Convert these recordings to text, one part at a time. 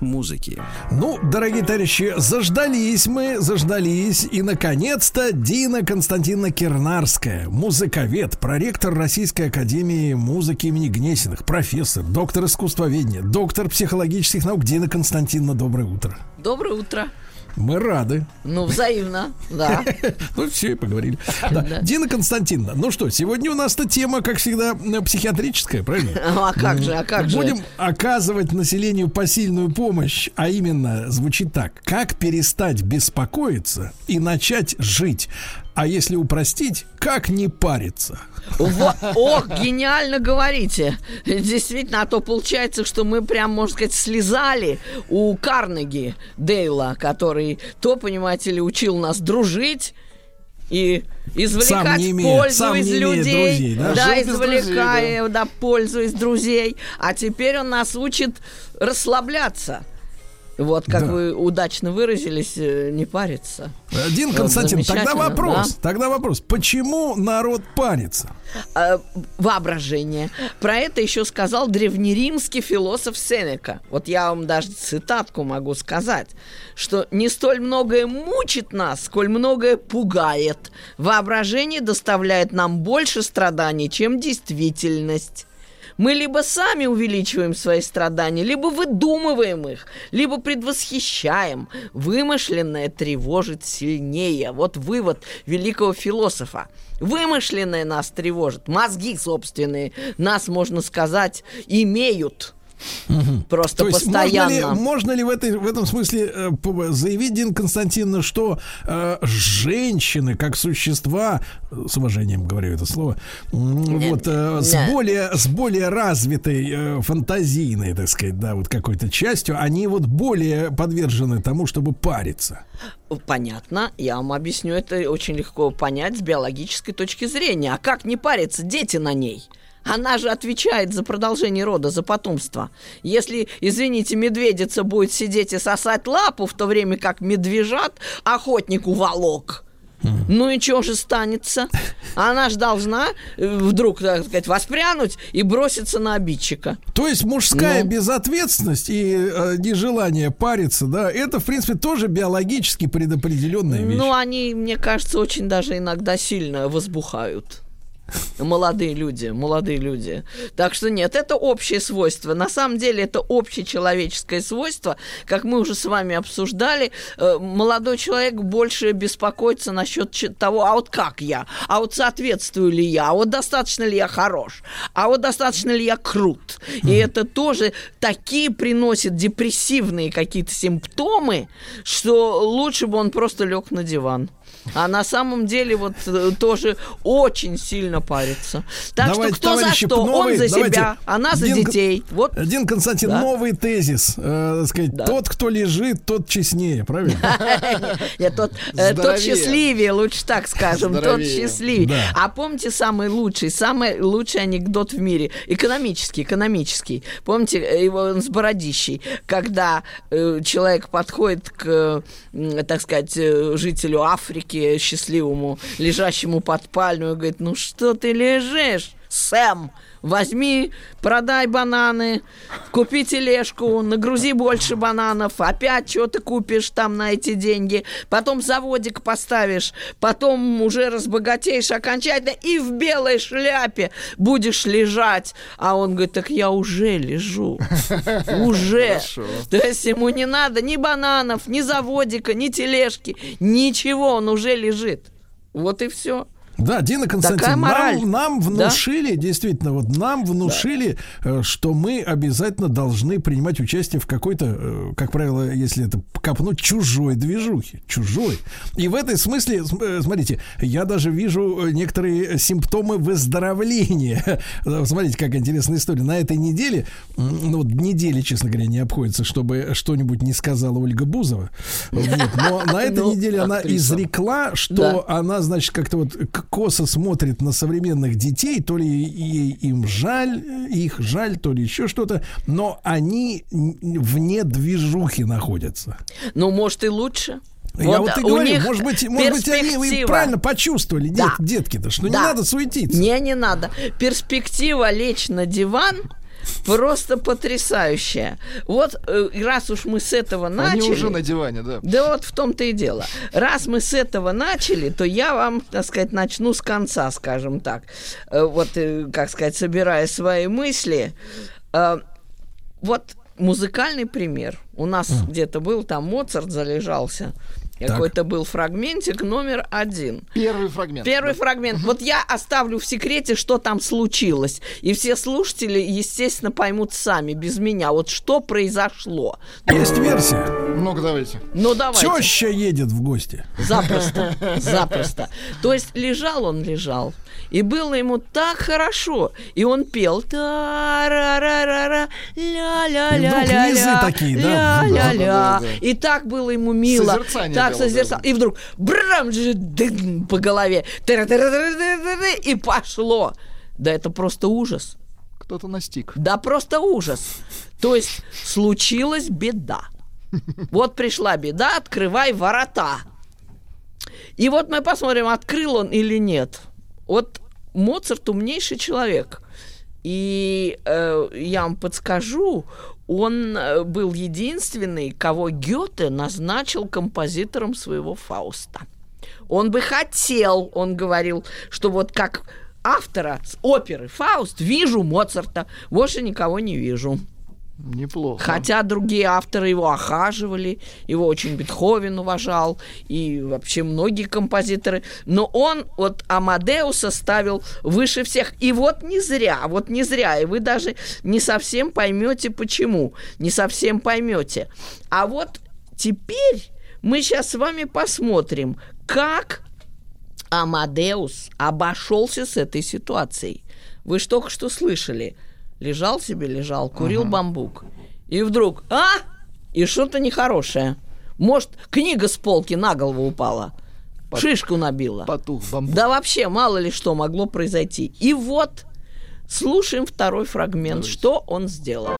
музыки. Ну, дорогие товарищи, заждались мы, заждались, и, наконец-то, Дина Константиновна Кернарская, музыковед, проректор Российской Академии музыки имени Гнесиных, профессор, доктор искусствоведения, доктор психологических наук Дина Константиновна, доброе утро. Доброе утро. Мы рады. Ну, взаимно, да. Ну, все, и поговорили. Дина Константиновна, ну что, сегодня у нас-то тема, как всегда, психиатрическая, правильно? Ну, а как же, а как же? Будем оказывать населению посильную помощь, а именно звучит так. Как перестать беспокоиться и начать жить? А если упростить, как не париться? Во, ох, гениально говорите. Действительно, а то получается, что мы прям, можно сказать, слезали у Карнеги Дейла, который то, понимаете ли, учил нас дружить и извлекать имея, пользу из людей. Друзей, да, да извлекая друзей, да. да, пользу из друзей. А теперь он нас учит расслабляться. Вот, как да. вы удачно выразились, э, не париться. Один Константин, тогда вопрос, да? тогда вопрос, почему народ парится? А, воображение. Про это еще сказал древнеримский философ Сенека. Вот я вам даже цитатку могу сказать, что не столь многое мучит нас, сколь многое пугает. Воображение доставляет нам больше страданий, чем действительность. Мы либо сами увеличиваем свои страдания, либо выдумываем их, либо предвосхищаем. Вымышленное тревожит сильнее. Вот вывод великого философа. Вымышленное нас тревожит. Мозги собственные нас, можно сказать, имеют Угу. Просто То есть постоянно. Можно ли, можно ли в, этой, в этом смысле э, заявить, Дин Константиновна, что э, женщины, как существа, с уважением говорю это слово, нет, вот, э, с, более, с более развитой э, фантазийной, так сказать, да, вот какой-то частью, они вот более подвержены тому, чтобы париться? Понятно, я вам объясню, это очень легко понять с биологической точки зрения. А как не париться? Дети на ней. Она же отвечает за продолжение рода, за потомство. Если, извините, медведица будет сидеть и сосать лапу, в то время как медвежат охотнику волок, ну и что же станется? Она же должна э, вдруг, так сказать, воспрянуть и броситься на обидчика. То есть мужская ну. безответственность и э, нежелание париться, да, это, в принципе, тоже биологически предопределенная вещь. Ну, они, мне кажется, очень даже иногда сильно возбухают. Молодые люди, молодые люди. Так что нет, это общее свойство. На самом деле это общечеловеческое свойство. Как мы уже с вами обсуждали, э, молодой человек больше беспокоится насчет того, а вот как я, а вот соответствую ли я, а вот достаточно ли я хорош, а вот достаточно ли я крут. И это тоже такие приносит депрессивные какие-то симптомы, что лучше бы он просто лег на диван. А на самом деле вот э, тоже очень сильно парится. Так давайте, что кто за что? Новый, Он за давайте, себя, она за Дин, детей. Вот. Дин Константин, да. новый тезис. Э, сказать, да. Тот, кто лежит, тот честнее, правильно? Нет, тот, э, тот счастливее, лучше так скажем. Тот счастливее. А помните самый лучший, самый лучший анекдот в мире? Экономический, экономический. Помните его с бородищей? Когда человек подходит к, так сказать, жителю Африки, мальчике счастливому, лежащему под пальмой, говорит, ну что ты лежишь, Сэм, возьми, продай бананы, купи тележку, нагрузи больше бананов, опять что ты купишь там на эти деньги, потом заводик поставишь, потом уже разбогатеешь окончательно и в белой шляпе будешь лежать. А он говорит, так я уже лежу, уже. То есть ему не надо ни бананов, ни заводика, ни тележки, ничего, он уже лежит. Вот и все. Да, Дина Константин, нам, нам внушили, да? действительно, вот нам внушили, да. Э, что мы обязательно должны принимать участие в какой-то, э, как правило, если это копнуть, чужой движухе. Чужой. И в этой смысле, э, смотрите, я даже вижу некоторые симптомы выздоровления. Смотрите, как интересная история. На этой неделе, ну, вот недели, честно говоря, не обходится, чтобы что-нибудь не сказала Ольга Бузова. Вот. Но на этой ну, неделе она изрекла, что она, значит, как-то вот косо смотрит на современных детей, то ли ей им жаль, их жаль, то ли еще что-то, но они вне движухи находятся. Ну, может, и лучше. Я вот, вот и говорю, может быть, может быть, они правильно почувствовали, да. детки-то, что да. не надо суетиться. Не, не надо. Перспектива лечь на диван Просто потрясающая. Вот э, раз уж мы с этого начали... Они уже на диване, да. Да вот в том-то и дело. Раз мы с этого начали, то я вам, так сказать, начну с конца, скажем так. Э, вот, э, как сказать, собирая свои мысли. Вот музыкальный пример. У нас mm. где-то был, там Моцарт залежался. Какой-то был фрагментик номер один. Первый фрагмент. Первый да. фрагмент. Вот я оставлю в секрете, что там случилось. И все слушатели, естественно, поймут сами, без меня, вот что произошло. Есть версия. Ну-ка, давайте. Ну, давайте. Теща едет в гости. Запросто, запросто. То есть лежал он, лежал. И было ему так хорошо. И он пел та ра ра ра ра ля ля ля ля ля такие, да? ля ля И так было ему мило. Созерцание так созерцал. И вдруг брам по голове. И пошло. Да это просто ужас. Кто-то настиг. Да просто ужас. То есть случилась беда. Вот пришла беда, открывай ворота. И вот мы посмотрим, открыл он или нет. Вот Моцарт умнейший человек. И э, я вам подскажу, он э, был единственный, кого Гёте назначил композитором своего Фауста. Он бы хотел, он говорил, что вот как автора оперы Фауст вижу Моцарта, больше никого не вижу. Неплохо. Хотя другие авторы его охаживали, его очень Бетховен уважал, и вообще многие композиторы. Но он вот Амадеуса ставил выше всех. И вот не зря, вот не зря. И вы даже не совсем поймете, почему. Не совсем поймете. А вот теперь мы сейчас с вами посмотрим, как Амадеус обошелся с этой ситуацией. Вы же только что слышали – Лежал себе, лежал, курил ага. бамбук. И вдруг, а? И что-то нехорошее. Может, книга с полки на голову упала. Под... Шишку набила. Потух бамбук. Да вообще, мало ли что могло произойти. И вот, слушаем второй фрагмент, Давайте. что он сделал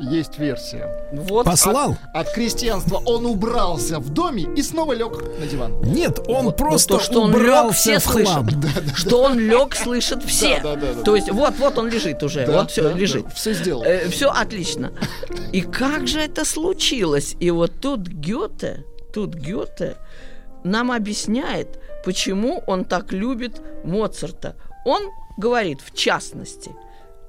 есть версия. Вот Послал? От, от крестьянства он убрался в доме и снова лег на диван. Нет, он вот, просто то, что убрался он лег, все в слышат. Да, да, что да. он лег, слышат все. Да, да, да, да, то есть вот, вот он лежит уже, да, вот все да, лежит. Да, все сделал. Э, все отлично. И как же это случилось? И вот тут Гёте, тут Гёте нам объясняет, почему он так любит Моцарта. Он говорит, в частности,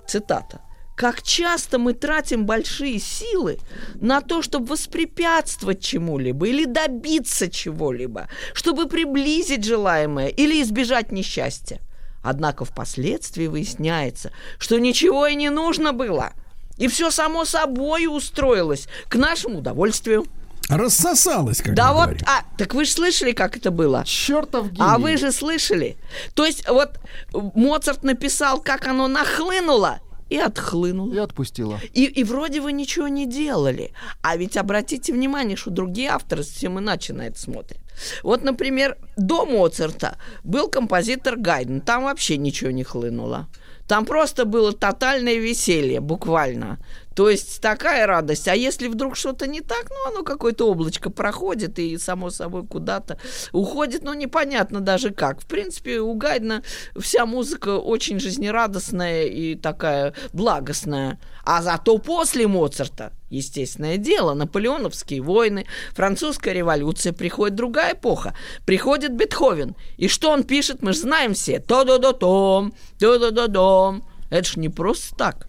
цитата, как часто мы тратим большие силы на то, чтобы воспрепятствовать чему-либо или добиться чего-либо, чтобы приблизить желаемое или избежать несчастья. Однако впоследствии выясняется, что ничего и не нужно было. И все само собой устроилось к нашему удовольствию. Рассосалось, как Да вот, а, так вы же слышали, как это было? Чертов гений. А вы же слышали. То есть вот Моцарт написал, как оно нахлынуло, и отхлынула. И отпустила. И, и вроде вы ничего не делали. А ведь обратите внимание, что другие авторы совсем иначе на это смотрят. Вот, например, до Моцарта был композитор Гайден. Там вообще ничего не хлынуло. Там просто было тотальное веселье, буквально. То есть такая радость. А если вдруг что-то не так, ну, оно какое-то облачко проходит и, само собой, куда-то уходит, ну, непонятно даже как. В принципе, у Гайдна вся музыка очень жизнерадостная и такая благостная. А зато после Моцарта, естественное дело, наполеоновские войны, французская революция, приходит другая эпоха, приходит Бетховен. И что он пишет, мы же знаем все. То-до-до-том, то-до-до-дом. Это ж не просто так.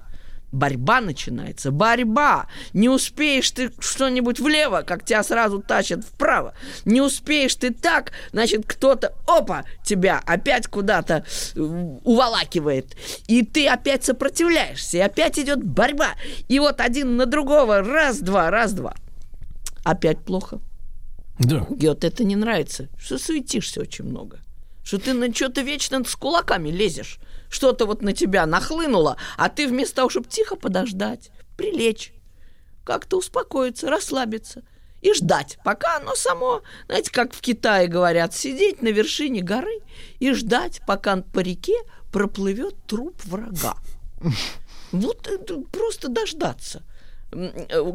Борьба начинается. Борьба. Не успеешь ты что-нибудь влево, как тебя сразу тащат вправо. Не успеешь ты так, значит, кто-то, опа, тебя опять куда-то э, уволакивает. И ты опять сопротивляешься, и опять идет борьба. И вот один на другого, раз-два, раз-два. Опять плохо. Да. Гет, это не нравится, что суетишься очень много. Что ты на что-то вечно с кулаками лезешь что-то вот на тебя нахлынуло, а ты вместо того, чтобы тихо подождать, прилечь, как-то успокоиться, расслабиться и ждать, пока оно само, знаете, как в Китае говорят, сидеть на вершине горы и ждать, пока по реке проплывет труп врага. Вот просто дождаться.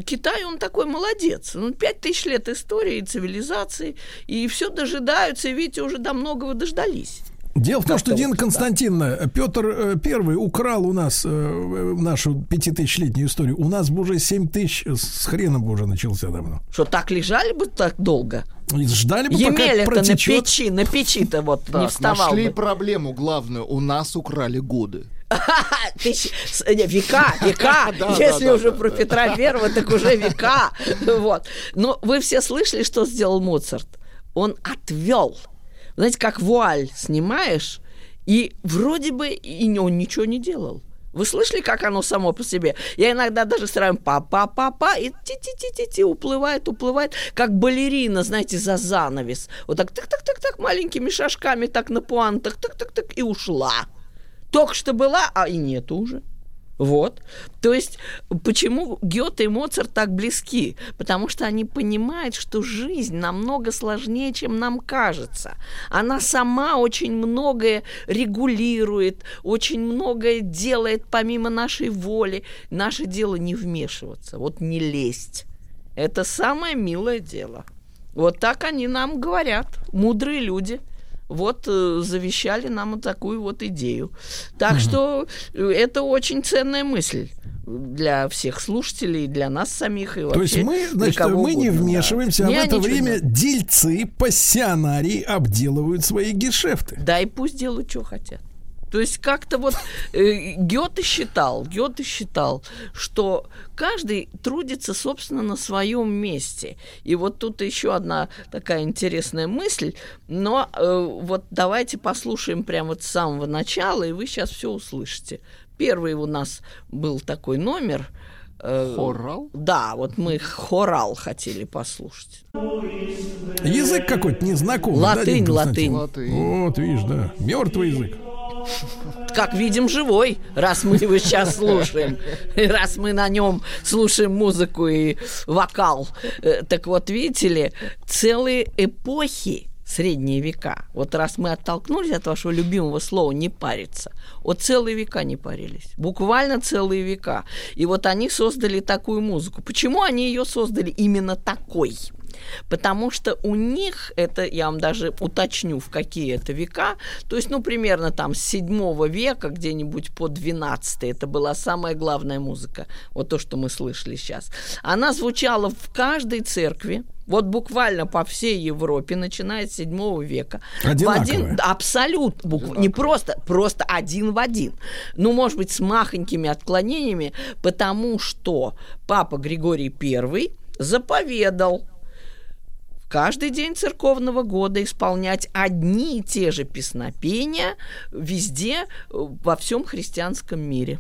Китай, он такой молодец. Ну, пять тысяч лет истории, цивилизации, и все дожидаются, и видите, уже до многого дождались. Дело в том, что, Дина Константиновна, да. Петр э, Первый украл у нас э, нашу пятитысячелетнюю историю. У нас бы уже семь тысяч с хреном бы уже начался давно. Что, так лежали бы так долго? Ждали бы, Емеля пока протечет. на печи, на печи-то вот так, не вставал нашли бы. проблему главную. У нас украли годы. Века, века. Если уже про Петра Первого, так уже века. Вот. Но вы все слышали, что сделал Моцарт? Он отвел знаете, как вуаль снимаешь, и вроде бы и он ничего не делал. Вы слышали, как оно само по себе? Я иногда даже сравниваю па-па-па-па, и ти-ти-ти-ти-ти уплывает, уплывает, как балерина, знаете, за занавес. Вот так так-так-так-так маленькими шажками, так на пуантах, так-так-так, и ушла. Только что была, а и нету уже. Вот. То есть, почему Гёте и Моцарт так близки? Потому что они понимают, что жизнь намного сложнее, чем нам кажется. Она сама очень многое регулирует, очень многое делает помимо нашей воли. Наше дело не вмешиваться, вот не лезть. Это самое милое дело. Вот так они нам говорят, мудрые люди – вот э, завещали нам такую вот идею. Так угу. что э, это очень ценная мысль для всех слушателей, для нас самих и То есть мы, значит, мы угодно, не вмешиваемся, да. а в это время не... дельцы, пассионарии обделывают свои гешефты. Да и пусть делают, что хотят. То есть как-то вот э, Гёте считал, Гёте считал, что каждый трудится, собственно, на своем месте. И вот тут еще одна такая интересная мысль, но э, вот давайте послушаем прямо вот с самого начала, и вы сейчас все услышите. Первый у нас был такой номер. Э, хорал? Да, вот мы хорал хотели послушать. Язык какой-то незнакомый. Латынь, да, латынь. латынь. Вот, видишь, да. Мертвый язык. Как видим, живой, раз мы его сейчас слушаем, раз мы на нем слушаем музыку и вокал. Э, так вот, видите ли, целые эпохи средние века. Вот раз мы оттолкнулись от вашего любимого слова «не париться», вот целые века не парились. Буквально целые века. И вот они создали такую музыку. Почему они ее создали именно такой? Потому что у них, это я вам даже уточню, в какие это века, то есть, ну, примерно там с 7 века, где-нибудь по 12 это была самая главная музыка, вот то, что мы слышали сейчас. Она звучала в каждой церкви, вот буквально по всей Европе, начиная с 7 века. В один, абсолютно, букв, не просто, просто один в один. Ну, может быть, с махонькими отклонениями, потому что папа Григорий I заповедал каждый день церковного года исполнять одни и те же песнопения везде, э, во всем христианском мире.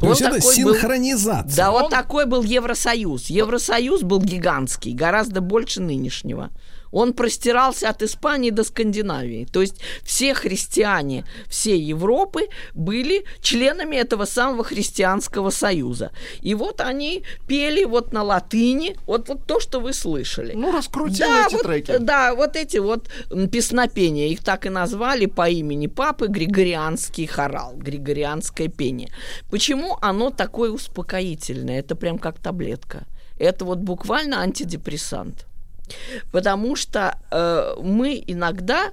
То есть это синхронизация. Был, да, Он... вот такой был Евросоюз. Евросоюз был гигантский, гораздо больше нынешнего он простирался от Испании до Скандинавии. То есть все христиане всей Европы были членами этого самого христианского союза. И вот они пели вот на латыни, вот, вот то, что вы слышали. Ну, раскрутили да, эти вот, треки. Да, вот эти вот песнопения. Их так и назвали по имени папы Григорианский хорал, Григорианское пение. Почему оно такое успокоительное? Это прям как таблетка. Это вот буквально антидепрессант. Потому что э, мы иногда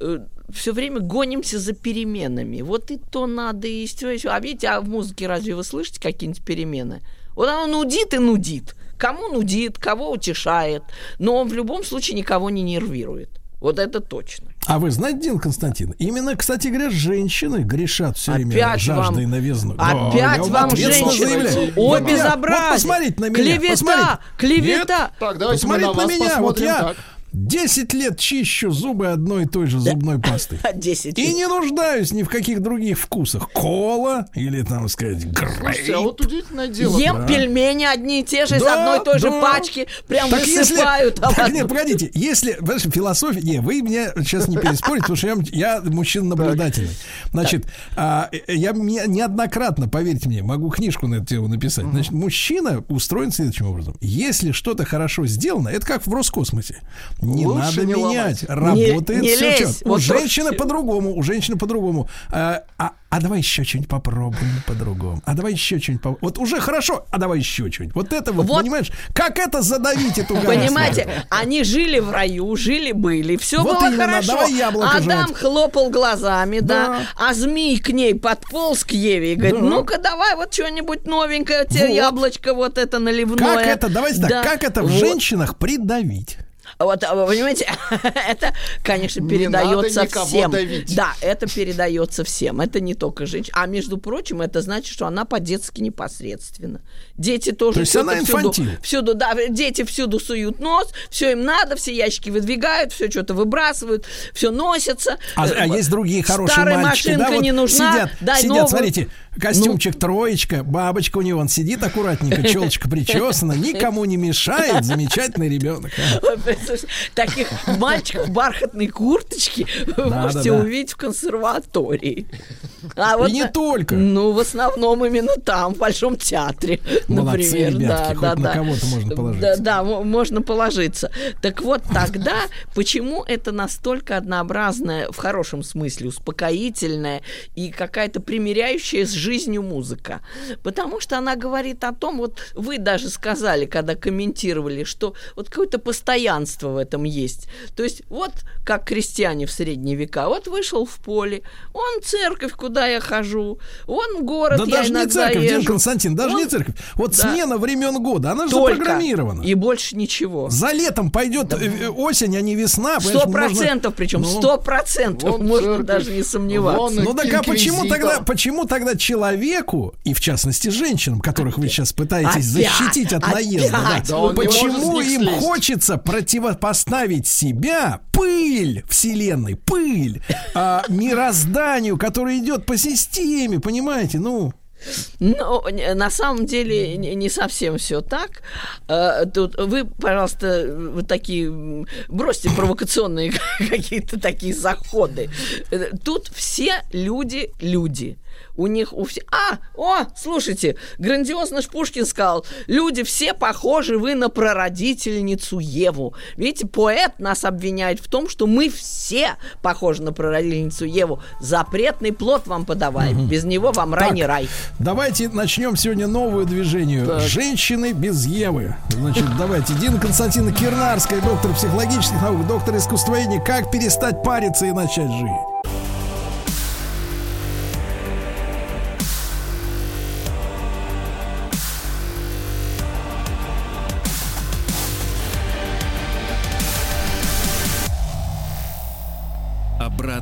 э, все время гонимся за переменами. Вот и то надо, и все еще. А видите, а в музыке разве вы слышите какие-нибудь перемены? Вот оно нудит и нудит. Кому нудит, кого утешает. Но он в любом случае никого не нервирует. Вот это точно. А вы знаете, Дин Константин, именно, кстати говоря, женщины грешат все время опять жаждой вам, новизны. Опять да, вам женщины. О, безобразие. Вот посмотрите на меня. Клевета, посмотрите. клевета. Нет? Так, давайте посмотрите мы на, на меня. Вот я, так. 10 лет чищу зубы одной и той же зубной пастой. 10 И не нуждаюсь ни в каких других вкусах. Кола или, там сказать, грейп. А вот удивительное дело. Ем да. пельмени одни и те же да, из одной и той да. же пачки. Прям так высыпают. Если, так, нет, погодите. Если, ваша философия... Не, вы меня сейчас не переспорите, потому что я, я мужчина наблюдательный. Значит, а, я неоднократно, поверьте мне, могу книжку на эту тему написать. Значит, мужчина устроен следующим образом. Если что-то хорошо сделано, это как в Роскосмосе. Не Лучше надо не менять. Ломать. Работает не, не все. Лезь. Вот у женщины по-другому, у женщины по-другому. А, а, а давай еще что-нибудь попробуем по-другому. А давай еще что-нибудь попробуем. Вот уже хорошо, а давай еще что-нибудь. Вот это вот, вот, понимаешь, как это задавить эту гадость? Понимаете, они жили в раю, жили-были, все вот было именно, хорошо. Давай яблоко Адам жать. хлопал глазами, да. да, а змей к ней подполз к Еве и говорит, да. ну-ка давай вот что-нибудь новенькое, тебе вот. яблочко вот это наливное. Как это, давайте да. так, как это в вот. женщинах придавить? Вот, а вы понимаете, это, конечно, передается всем. Давить. Да, это передается всем. Это не только женщина. А между прочим, это значит, что она по-детски непосредственно. Дети тоже. То есть она всюду, всюду, да, дети всюду суют нос, все им надо, все ящики выдвигают, все что-то выбрасывают, все носится. А, а есть другие хорошие Старая мальчики, машинка да, вот не нужна. Сидят, дай сидят новую. смотрите, костюмчик ну, троечка, бабочка у него, он сидит аккуратненько, челочка причесана, никому не мешает, замечательный ребенок. А. Таких мальчиков в бархатной курточке вы можете увидеть в консерватории. А вот, И не только. Ну, в основном именно там, в Большом театре, Молодцы, например. Ребятки, да, да, на да. кого-то можно положиться. Да, да, можно положиться. Так вот, тогда почему это настолько однообразная, в хорошем смысле, успокоительная и какая-то примиряющая с жизнью музыка? Потому что она говорит о том, вот вы даже сказали, когда комментировали, что вот какое-то постоянство в этом есть. То есть вот как крестьяне в средние века, вот вышел в поле, он церковь, куда я хожу, он город, да я даже не церковь, езжу. Дин Константин, даже он... не церковь. Вот да. смена времен года, она же Только. запрограммирована. И больше ничего. За летом пойдет да. Э, осень, а не весна. Сто процентов, причем ну, сто процентов, можно церковь, даже не сомневаться. Ну так а почему тогда, почему тогда человеку, и в частности женщинам, которых опять, вы сейчас пытаетесь опять, защитить от наезда, да, да, почему им слезть. хочется противопоставить себя пыль вселенной, пыль а, мирозданию, которое идет по системе, понимаете? Ну, ну, на самом деле не совсем все так. Э, тут вы, пожалуйста, вы такие бросьте провокационные какие-то такие заходы. Э, тут все люди люди у них у всех... А, о, слушайте, грандиозно ж Пушкин сказал, люди все похожи вы на прародительницу Еву. Видите, поэт нас обвиняет в том, что мы все похожи на прародительницу Еву. Запретный плод вам подаваем, угу. без него вам рай не рай. Давайте начнем сегодня новую движение. Так. Женщины без Евы. Значит, давайте. Дина Константина Кирнарская, доктор психологических наук, доктор искусствоведения. Как перестать париться и начать жить?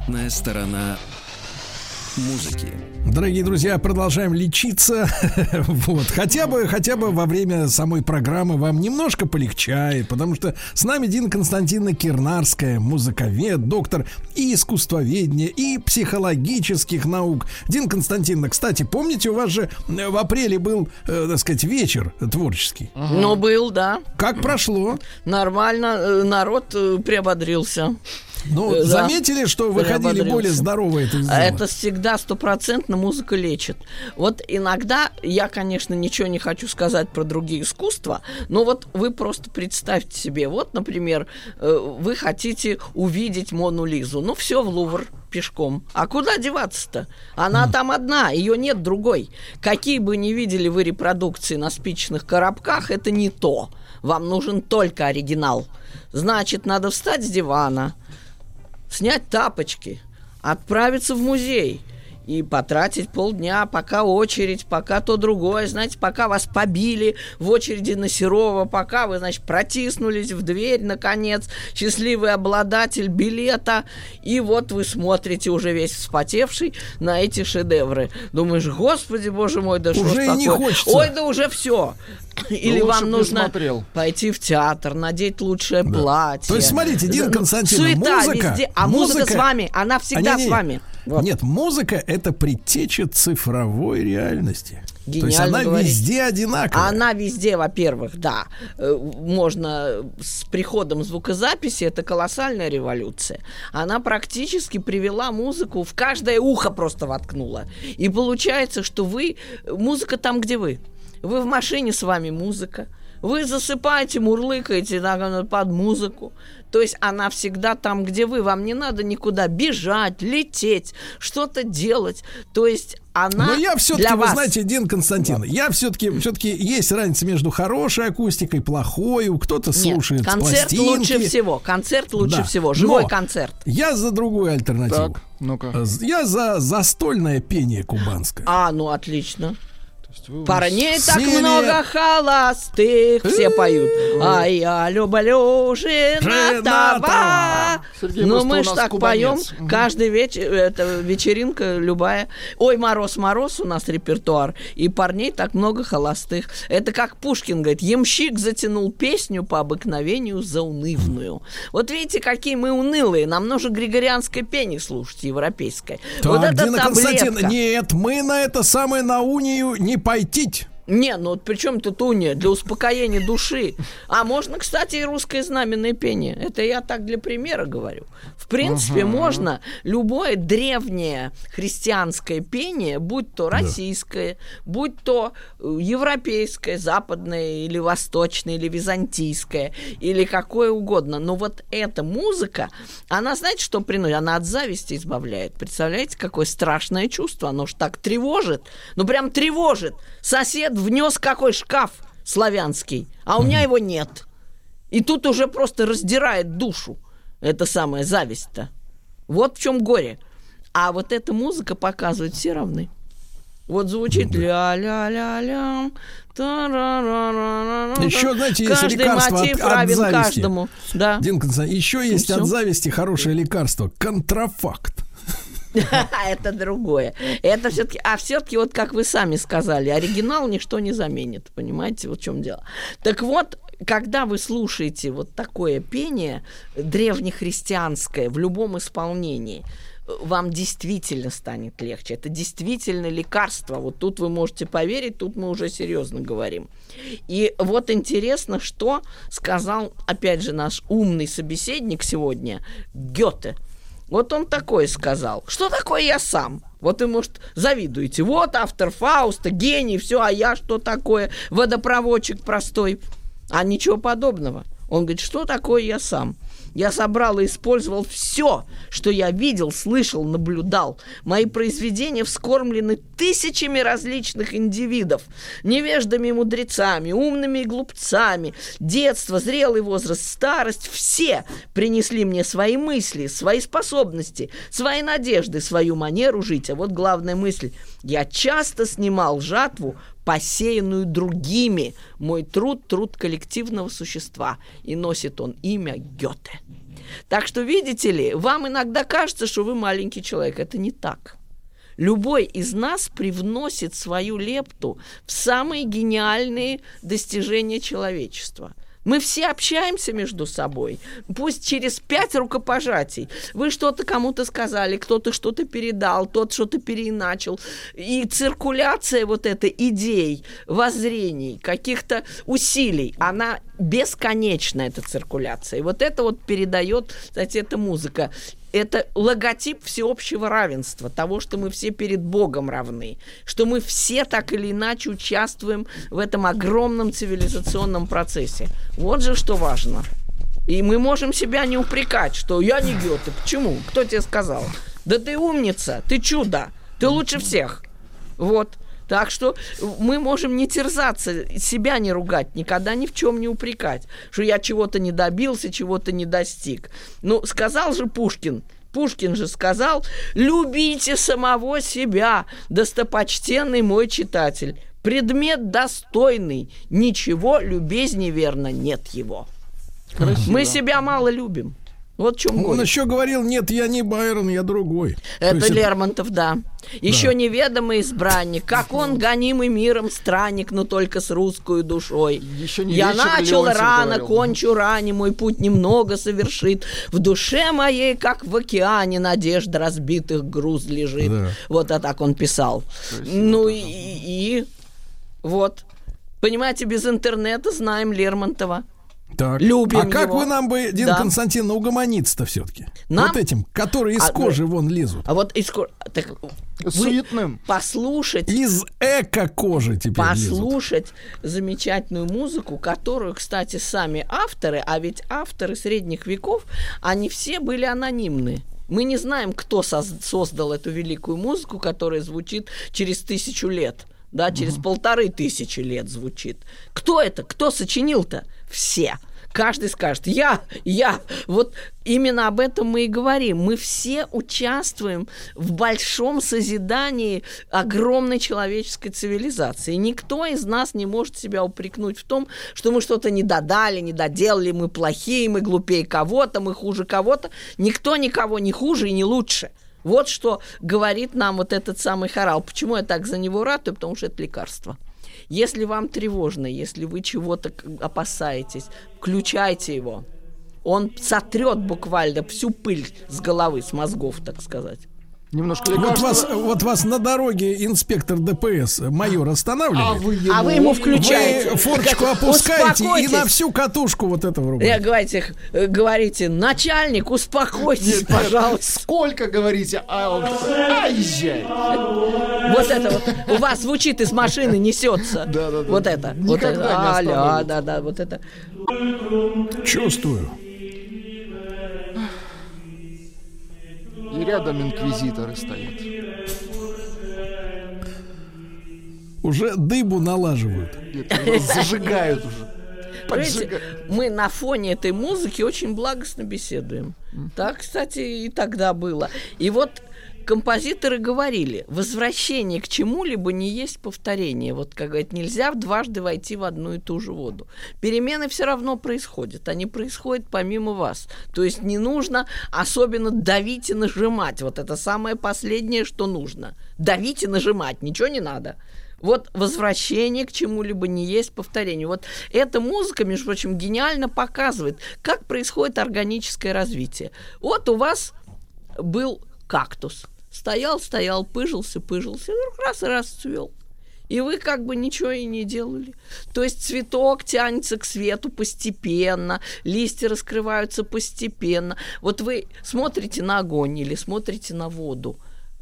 Обратная сторона музыки. Дорогие друзья, продолжаем лечиться. вот. Хотя бы, хотя бы во время самой программы вам немножко полегчает, потому что с нами Дина Константиновна Кирнарская, музыковед, доктор и искусствоведения, и психологических наук. Дина Константиновна, кстати, помните, у вас же в апреле был, э, так сказать, вечер творческий? Ага. Ну, был, да. Как прошло? Нормально, э, народ э, приободрился. Ну, да. заметили, что выходили более здоровые зала? Это всегда стопроцентно музыка лечит. Вот иногда, я, конечно, ничего не хочу сказать про другие искусства, но вот вы просто представьте себе, вот, например, э, вы хотите увидеть Мону Лизу, ну, все в Лувр пешком. А куда деваться-то? Она mm. там одна, ее нет другой. Какие бы ни видели вы репродукции на спичных коробках, это не то. Вам нужен только оригинал. Значит, надо встать с дивана, снять тапочки, отправиться в музей и потратить полдня, пока очередь, пока то другое, знаете, пока вас побили в очереди на Серова, пока вы, значит, протиснулись в дверь, наконец, счастливый обладатель билета, и вот вы смотрите уже весь вспотевший на эти шедевры. Думаешь, господи, боже мой, да что ж такое? не хочется. Ой, да уже все. Или Лучше вам не нужно смотрел. пойти в театр, надеть лучшее платье. То есть, смотрите, Дина Константиновна, Суета музыка- везде, а музыка, музыка- с вами, она всегда А, не-не. с вами. Вот. Нет, музыка это предтеча цифровой реальности. То есть Гениально она говорите. везде одинаковая. Она везде, во-первых, да, э, можно с приходом звукозаписи, это колоссальная революция. Она практически привела музыку, в каждое ухо просто воткнула. И получается, что вы, музыка там, где вы. Вы в машине, с вами музыка. Вы засыпаете, мурлыкаете да, под музыку. То есть она всегда там, где вы. Вам не надо никуда бежать, лететь, что-то делать. То есть она Но я все-таки, для вы вас. знаете, Дин Константин, я все-таки, все-таки есть разница между хорошей акустикой, плохой, кто-то Нет, слушает с концерт пластинки. лучше всего. Концерт лучше Да. всего. Живой Но концерт. Я за другую альтернативу. Так, ну-ка. Я за застольное пение кубанское. А, ну отлично. Парней так Сели- много холостых, все поют. А я люблю женатого. Сергей, Ну мы ж так поем каждый вечер, это вечеринка любая. Ой, мороз, мороз у нас репертуар. И парней так много холостых. Это как Пушкин говорит, ямщик затянул песню по обыкновению заунывную. Вот видите, какие мы унылые. Нам нужно григорианское пение слушать, европейское. вот Так, это Дина Константин, нет, мы на это самое на унию не пойти. Не, ну вот при чем тут уния? Для успокоения души. А можно, кстати, и русское знаменное пение. Это я так для примера говорю. В принципе, можно любое древнее христианское пение, будь то российское, будь то э, европейское, западное или восточное, или византийское, или какое угодно. Но вот эта музыка, она, знаете, что приносит? Она от зависти избавляет. Представляете, какое страшное чувство? Оно ж так тревожит. Ну, прям тревожит. Сосед внес какой шкаф славянский, а у меня его нет. И тут уже просто раздирает душу. Это самая зависть-то. Вот в чем горе. А вот эта музыка показывает, все равны. Вот звучит ля-ля-ля-ля. Еще, знаете, есть Каждый лекарство мотив от- от равен зависти. каждому. Да. Дин еще есть всё. от зависти хорошее лекарство. Контрафакт. Это другое. Это все-таки, а все-таки вот как вы сами сказали, оригинал ничто не заменит, понимаете, вот в чем дело. Так вот, когда вы слушаете вот такое пение древнехристианское в любом исполнении, вам действительно станет легче. Это действительно лекарство. Вот тут вы можете поверить, тут мы уже серьезно говорим. И вот интересно, что сказал, опять же, наш умный собеседник сегодня, Гёте. Вот он такое сказал. Что такое я сам? Вот вы, может, завидуете. Вот автор Фауста, гений, все, а я что такое? Водопроводчик простой. А ничего подобного. Он говорит, что такое я сам? Я собрал и использовал все, что я видел, слышал, наблюдал. Мои произведения вскормлены тысячами различных индивидов, невеждами и мудрецами, умными и глупцами, детство, зрелый возраст, старость. Все принесли мне свои мысли, свои способности, свои надежды, свою манеру жить. А вот главная мысль. Я часто снимал жатву, посеянную другими. Мой труд – труд коллективного существа. И носит он имя Гёте. Так что, видите ли, вам иногда кажется, что вы маленький человек. Это не так. Любой из нас привносит свою лепту в самые гениальные достижения человечества – мы все общаемся между собой, пусть через пять рукопожатий. Вы что-то кому-то сказали, кто-то что-то передал, тот что-то переиначил. И циркуляция вот этой идей, воззрений, каких-то усилий, она бесконечна, эта циркуляция. И вот это вот передает, кстати, эта музыка это логотип всеобщего равенства, того, что мы все перед Богом равны, что мы все так или иначе участвуем в этом огромном цивилизационном процессе. Вот же что важно. И мы можем себя не упрекать, что я не Гёте. Почему? Кто тебе сказал? Да ты умница, ты чудо, ты лучше всех. Вот. Так что мы можем не терзаться, себя не ругать, никогда ни в чем не упрекать, что я чего-то не добился, чего-то не достиг. Ну, сказал же Пушкин, Пушкин же сказал, любите самого себя, достопочтенный мой читатель. Предмет достойный, ничего любезней верно нет его. Красиво. Мы себя мало любим. Вот чем Он говорит. еще говорил, нет, я не Байрон, я другой. Это Лермонтов, это... да. Еще да. неведомый избранник, как он гонимый миром странник, но только с русской душой. Еще не Я начал рано, говорил. кончу ранее, мой путь немного совершит. В душе моей, как в океане, надежда разбитых груз лежит. Да. Вот а так он писал. Красиво, ну и, и вот. Понимаете, без интернета знаем Лермонтова. Так. Любим А как его. вы нам бы, Дина да. Константиновна, угомониться-то все-таки? Нам? Вот этим, которые из а, кожи вон лезут. А вот из кожи... Так, Суетным. Послушать... Из эко-кожи теперь Послушать лезут. замечательную музыку, которую, кстати, сами авторы, а ведь авторы средних веков, они все были анонимны. Мы не знаем, кто создал эту великую музыку, которая звучит через тысячу лет да, через угу. полторы тысячи лет звучит. Кто это? Кто сочинил-то? Все. Каждый скажет, я, я. Вот именно об этом мы и говорим. Мы все участвуем в большом созидании огромной человеческой цивилизации. Никто из нас не может себя упрекнуть в том, что мы что-то не додали, не доделали, мы плохие, мы глупее кого-то, мы хуже кого-то. Никто никого не хуже и не лучше. Вот что говорит нам вот этот самый хорал. Почему я так за него ратую? Потому что это лекарство. Если вам тревожно, если вы чего-то опасаетесь, включайте его. Он сотрет буквально всю пыль с головы, с мозгов, так сказать. Немножко вот вас, вот вас на дороге инспектор ДПС майор останавливает. А вы ему, а вы ему включаете. Вы форчку опускаете и на всю катушку вот этого рубля. Я говорите, говорите, начальник, успокойтесь, Нет, пожалуйста. Сколько говорите, а, а езжай. Вот это вот у вас звучит из машины, несется. Да, да, да. Вот это. Никогда вот это. Не Аля, да, да, вот это. Чувствую. И рядом инквизиторы стоят. Уже дыбу налаживают. Нет, зажигают уже. Понимаете, мы на фоне этой музыки очень благостно беседуем. Так, кстати, и тогда было. И вот композиторы говорили, возвращение к чему-либо не есть повторение. Вот, как говорят, нельзя дважды войти в одну и ту же воду. Перемены все равно происходят. Они происходят помимо вас. То есть не нужно особенно давить и нажимать. Вот это самое последнее, что нужно. Давить и нажимать. Ничего не надо. Вот возвращение к чему-либо не есть повторение. Вот эта музыка, между прочим, гениально показывает, как происходит органическое развитие. Вот у вас был кактус. Стоял, стоял, пыжился, пыжился, и вдруг раз и раз цвел. И вы как бы ничего и не делали. То есть цветок тянется к свету постепенно, листья раскрываются постепенно. Вот вы смотрите на огонь или смотрите на воду.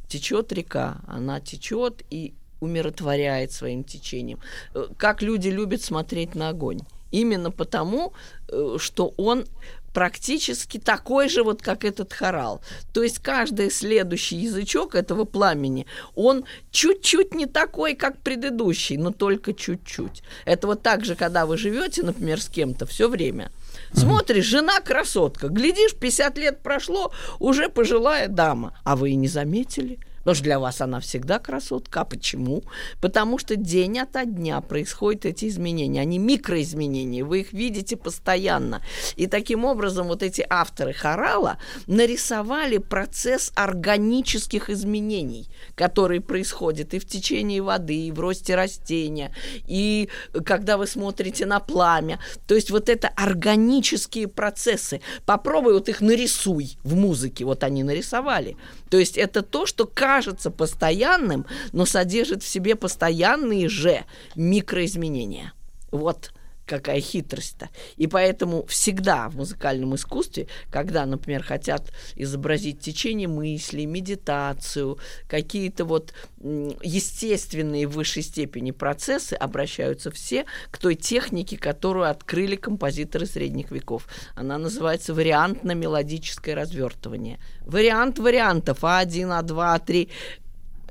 Течет река, она течет и умиротворяет своим течением. Э, как люди любят смотреть на огонь. Именно потому, э, что он практически такой же, вот как этот хорал. То есть каждый следующий язычок этого пламени, он чуть-чуть не такой, как предыдущий, но только чуть-чуть. Это вот так же, когда вы живете, например, с кем-то все время. Смотришь, жена красотка, глядишь, 50 лет прошло, уже пожилая дама, а вы и не заметили – Потому что для вас она всегда красотка. А почему? Потому что день ото дня происходят эти изменения. Они микроизменения. Вы их видите постоянно. И таким образом вот эти авторы хорала нарисовали процесс органических изменений, которые происходят и в течение воды, и в росте растения, и когда вы смотрите на пламя. То есть вот это органические процессы. Попробуй вот их нарисуй в музыке. Вот они нарисовали. То есть это то, что кажется постоянным, но содержит в себе постоянные же микроизменения. Вот какая хитрость-то. И поэтому всегда в музыкальном искусстве, когда, например, хотят изобразить течение мыслей, медитацию, какие-то вот естественные в высшей степени процессы, обращаются все к той технике, которую открыли композиторы средних веков. Она называется вариантно-мелодическое развертывание. Вариант вариантов А1, А2, А3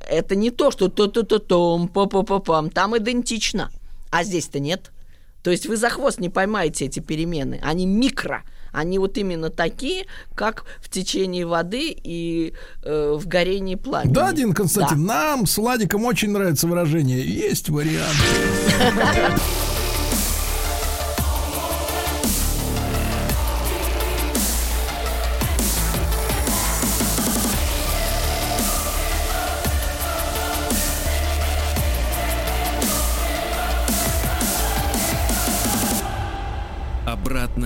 это не то, что то-то-то-том, по-по-по-пам, там идентично. А здесь-то нет. То есть вы за хвост не поймаете эти перемены. Они микро, Они вот именно такие, как в течение воды и э, в горении пламени. Да, Дин Константин, да. нам с Владиком очень нравится выражение «есть вариант».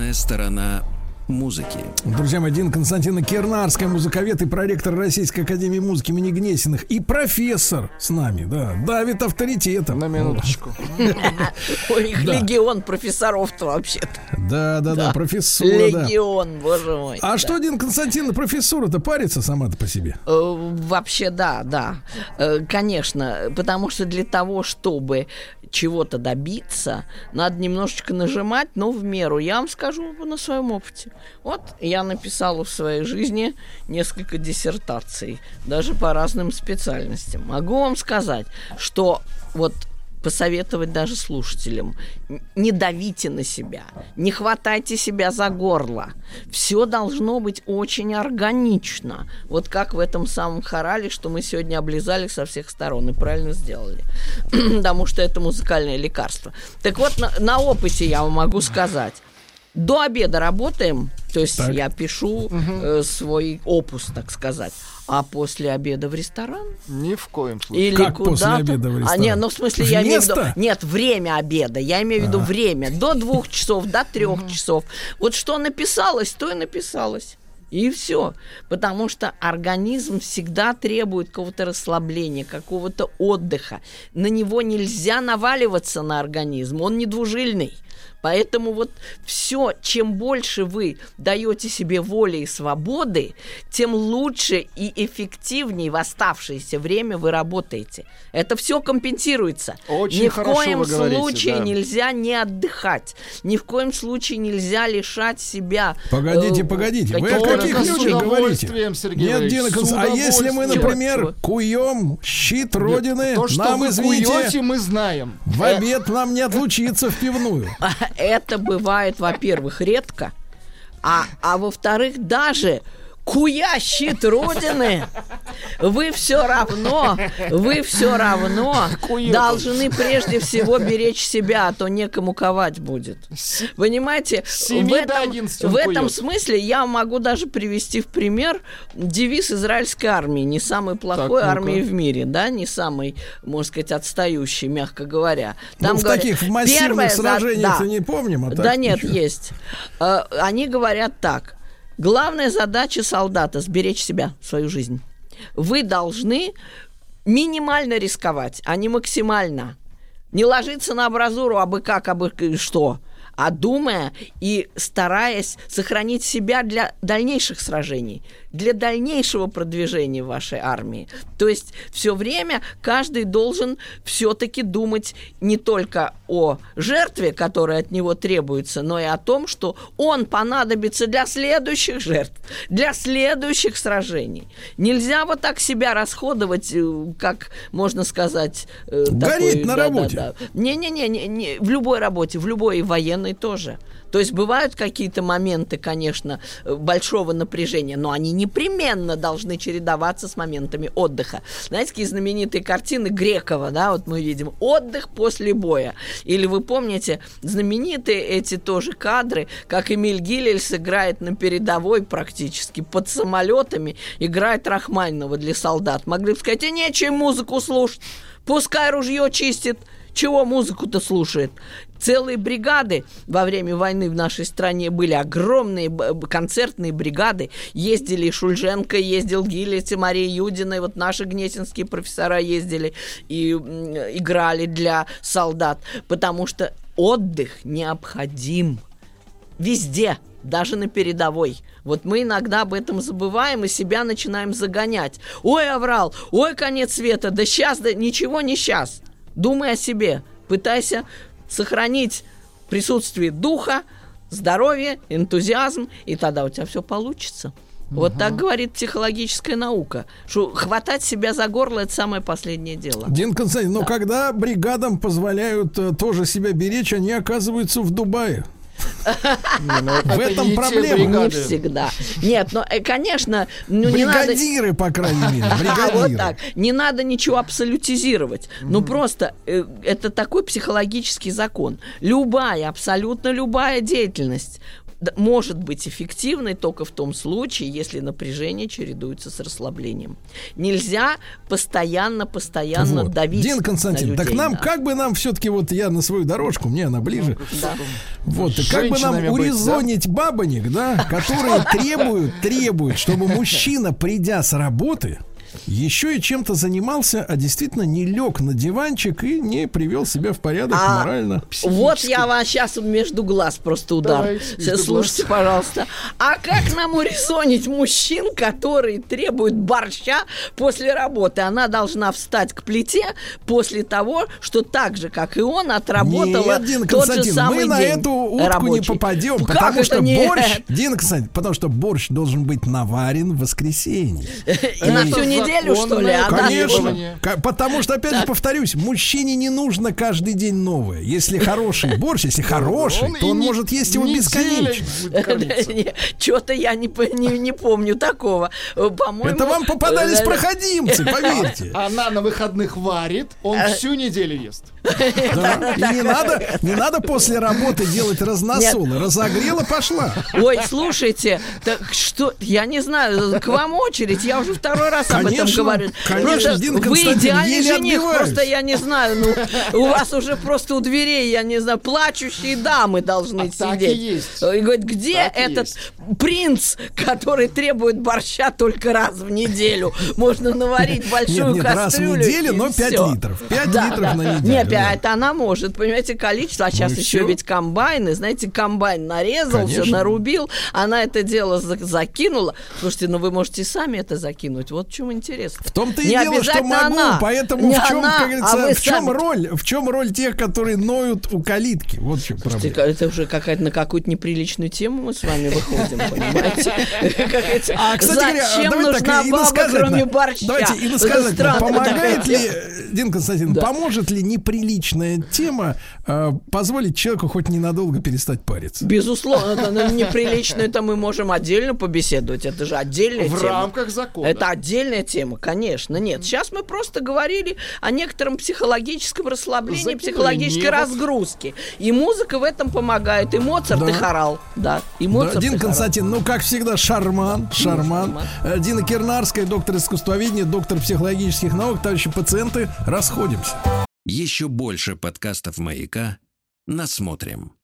Обратная сторона музыки. Друзья мои, Дина Константина Кернарская, музыковед и проректор Российской Академии Музыки имени Гнесиных. И профессор с нами, да, давит авторитетом. На минуточку. У них легион профессоров-то вообще-то. Да, да, да, профессура. Легион, боже мой. А что, Дин Константин, профессура-то парится сама-то по себе? Э, вообще, да, да. Э, конечно, потому что для того, чтобы чего-то добиться, надо немножечко нажимать, но в меру. Я вам скажу на своем опыте. Вот я написала в своей жизни несколько диссертаций, даже по разным специальностям. Могу вам сказать, что вот посоветовать даже слушателям. Не давите на себя, не хватайте себя за горло. Все должно быть очень органично. Вот как в этом самом хорале, что мы сегодня облизали со всех сторон и правильно сделали. Потому что это музыкальное лекарство. Так вот, на, на опыте я вам могу сказать. До обеда работаем, то есть так. я пишу угу. э, свой опус, так сказать. А после обеда в ресторан? Ни в коем случае. Или как после обеда в ресторан? А, нет, ну в смысле, Вместо? я имею в виду... Нет, время обеда. Я имею в виду а. время. До двух часов, до трех часов. Вот что написалось, то и написалось. И все. Потому что организм всегда требует какого-то расслабления, какого-то отдыха. На него нельзя наваливаться на организм. Он не двужильный. Поэтому вот все, чем больше вы даете себе воли и свободы, тем лучше и эффективнее в оставшееся время вы работаете. Это все компенсируется. Очень Ни в коем вы говорите, случае да. нельзя не отдыхать. Ни в коем случае нельзя лишать себя. Погодите, э, погодите. Вы о каких людях говорите? Сергей Нет, Дина А если мы, например, куем щит Родины, то, что нам, вы извините, куете, мы знаем. В обед нам не отлучиться в пивную. Это бывает, во-первых, редко, а, а во-вторых, даже куя щит Родины, вы все равно, вы все равно должны прежде всего беречь себя, а то некому ковать будет. Понимаете, в этом, в этом смысле я могу даже привести в пример девиз израильской армии, не самой плохой так, армии в мире, да, не самой, можно сказать, отстающей, мягко говоря. Там ну, в говорят, таких массивных сражениях да, не помним, а Да нет, ничего. есть. Э, они говорят так, Главная задача солдата – сберечь себя, свою жизнь. Вы должны минимально рисковать, а не максимально. Не ложиться на абразуру, абы как, абы что – а думая и стараясь сохранить себя для дальнейших сражений, для дальнейшего продвижения вашей армии. То есть все время каждый должен все-таки думать не только о жертве, которая от него требуется, но и о том, что он понадобится для следующих жертв, для следующих сражений. Нельзя вот так себя расходовать, э, как можно сказать... Э, Гореть такой, на да, работе. Не-не-не, не, в любой работе, в любой военной тоже. То есть бывают какие-то моменты, конечно, большого напряжения, но они непременно должны чередоваться с моментами отдыха. Знаете, такие знаменитые картины Грекова, да, вот мы видим «Отдых после боя». Или вы помните знаменитые эти тоже кадры, как Эмиль Гилель сыграет на передовой практически под самолетами, играет Рахманинова для солдат. Могли бы сказать, и нечем музыку слушать, пускай ружье чистит, чего музыку-то слушает? Целые бригады во время войны в нашей стране были огромные концертные бригады. Ездили Шульженко, ездил Гиллис и Мария Юдина, и вот наши гнесинские профессора ездили и играли для солдат, потому что отдых необходим везде, даже на передовой. Вот мы иногда об этом забываем и себя начинаем загонять. Ой, оврал, ой, конец света, да сейчас, да ничего не сейчас. Думай о себе, пытайся сохранить присутствие духа, здоровье, энтузиазм, и тогда у тебя все получится. Вот угу. так говорит психологическая наука, что хватать себя за горло это самое последнее дело. Дин Константин, да. но когда бригадам позволяют э, тоже себя беречь, они оказываются в Дубае. В этом проблема. Не всегда. Нет, но, э, конечно, ну, не надо... Бригадиры, по крайней мере, Вот так. Не надо ничего абсолютизировать. Ну, просто э, это такой психологический закон. Любая, абсолютно любая деятельность может быть эффективной только в том случае, если напряжение чередуется с расслаблением. Нельзя постоянно, постоянно вот. давить. Дин Константин, на людей, так нам, да. как бы нам все-таки, вот я на свою дорожку, мне она ближе. Да. Вот, как бы нам урезонить быть, да? бабонек, да, которые требуют, требуют, чтобы мужчина, придя с работы, еще и чем-то занимался, а действительно не лег на диванчик и не привел себя в порядок а морально. Вот я вам сейчас между глаз просто удар. Давай, Слушайте, глаз. пожалуйста. А как нам урезонить мужчин, которые требуют борща после работы? Она должна встать к плите после того, что так же, как и он, отработала Нет, Дин тот же самый мы день на эту утку рабочий. не попадем, ну, потому что не... борщ, Дин Константин, потому что борщ должен быть наварен в воскресенье. И на всю неделю неделю, что ли? А Конечно. Потому что, опять же, повторюсь, мужчине не нужно каждый день новое. Если хороший борщ, если хороший, то он может есть его бесконечно. Что-то я не помню такого. По-моему... Это вам попадались проходимцы, поверьте. Она на выходных варит, он э. всю неделю ест. И не надо, не надо после работы делать разносолы. Разогрела, пошла. Ой, слушайте, так что, я не знаю, к вам очередь, я уже второй раз об этом говорю. Конечно, просто вы идеальный жених, просто я не знаю, ну, у вас уже просто у дверей, я не знаю, плачущие дамы должны а сидеть. Так и есть. И говорит, где так этот принц, который требует борща только раз в неделю? Можно наварить большую нет, нет, кастрюлю. раз в неделю, но 5 литров. 5 да, литров да. на неделю. Нет, это она может, понимаете, количество. А сейчас ну, еще все. ведь комбайны, знаете, комбайн нарезал, все нарубил, она это дело закинула. Слушайте, ну вы можете сами это закинуть. Вот в чем интересно. В том-то и не дело, что могу, она. поэтому не в чем, она, как говорится, а в чем сами... роль, в чем роль тех, которые ноют у калитки? Вот в чем Слушайте, проблема. Это уже какая-то на какую-то неприличную тему мы с вами выходим, понимаете? А, кстати говоря, давайте так, иносказательно. Давайте иносказательно. Помогает ли, Дин Константин, поможет ли неприличная тема э, позволить человеку хоть ненадолго перестать париться. Безусловно, это ну, неприлично, это мы можем отдельно побеседовать. Это же отдельная В тема. рамках закона. Это отдельная тема, конечно. Нет, сейчас мы просто говорили о некотором психологическом расслаблении, Закинули психологической нервов. разгрузке. И музыка в этом помогает. И Моцарт, да. и хорал. Да, и Моцарт, да, Дин Константин, ну, как всегда, шарман, шарман. шарман. Э, Дина Кирнарская, доктор искусствоведения, доктор психологических наук, товарищи пациенты, расходимся. Еще больше подкастов «Маяка» насмотрим.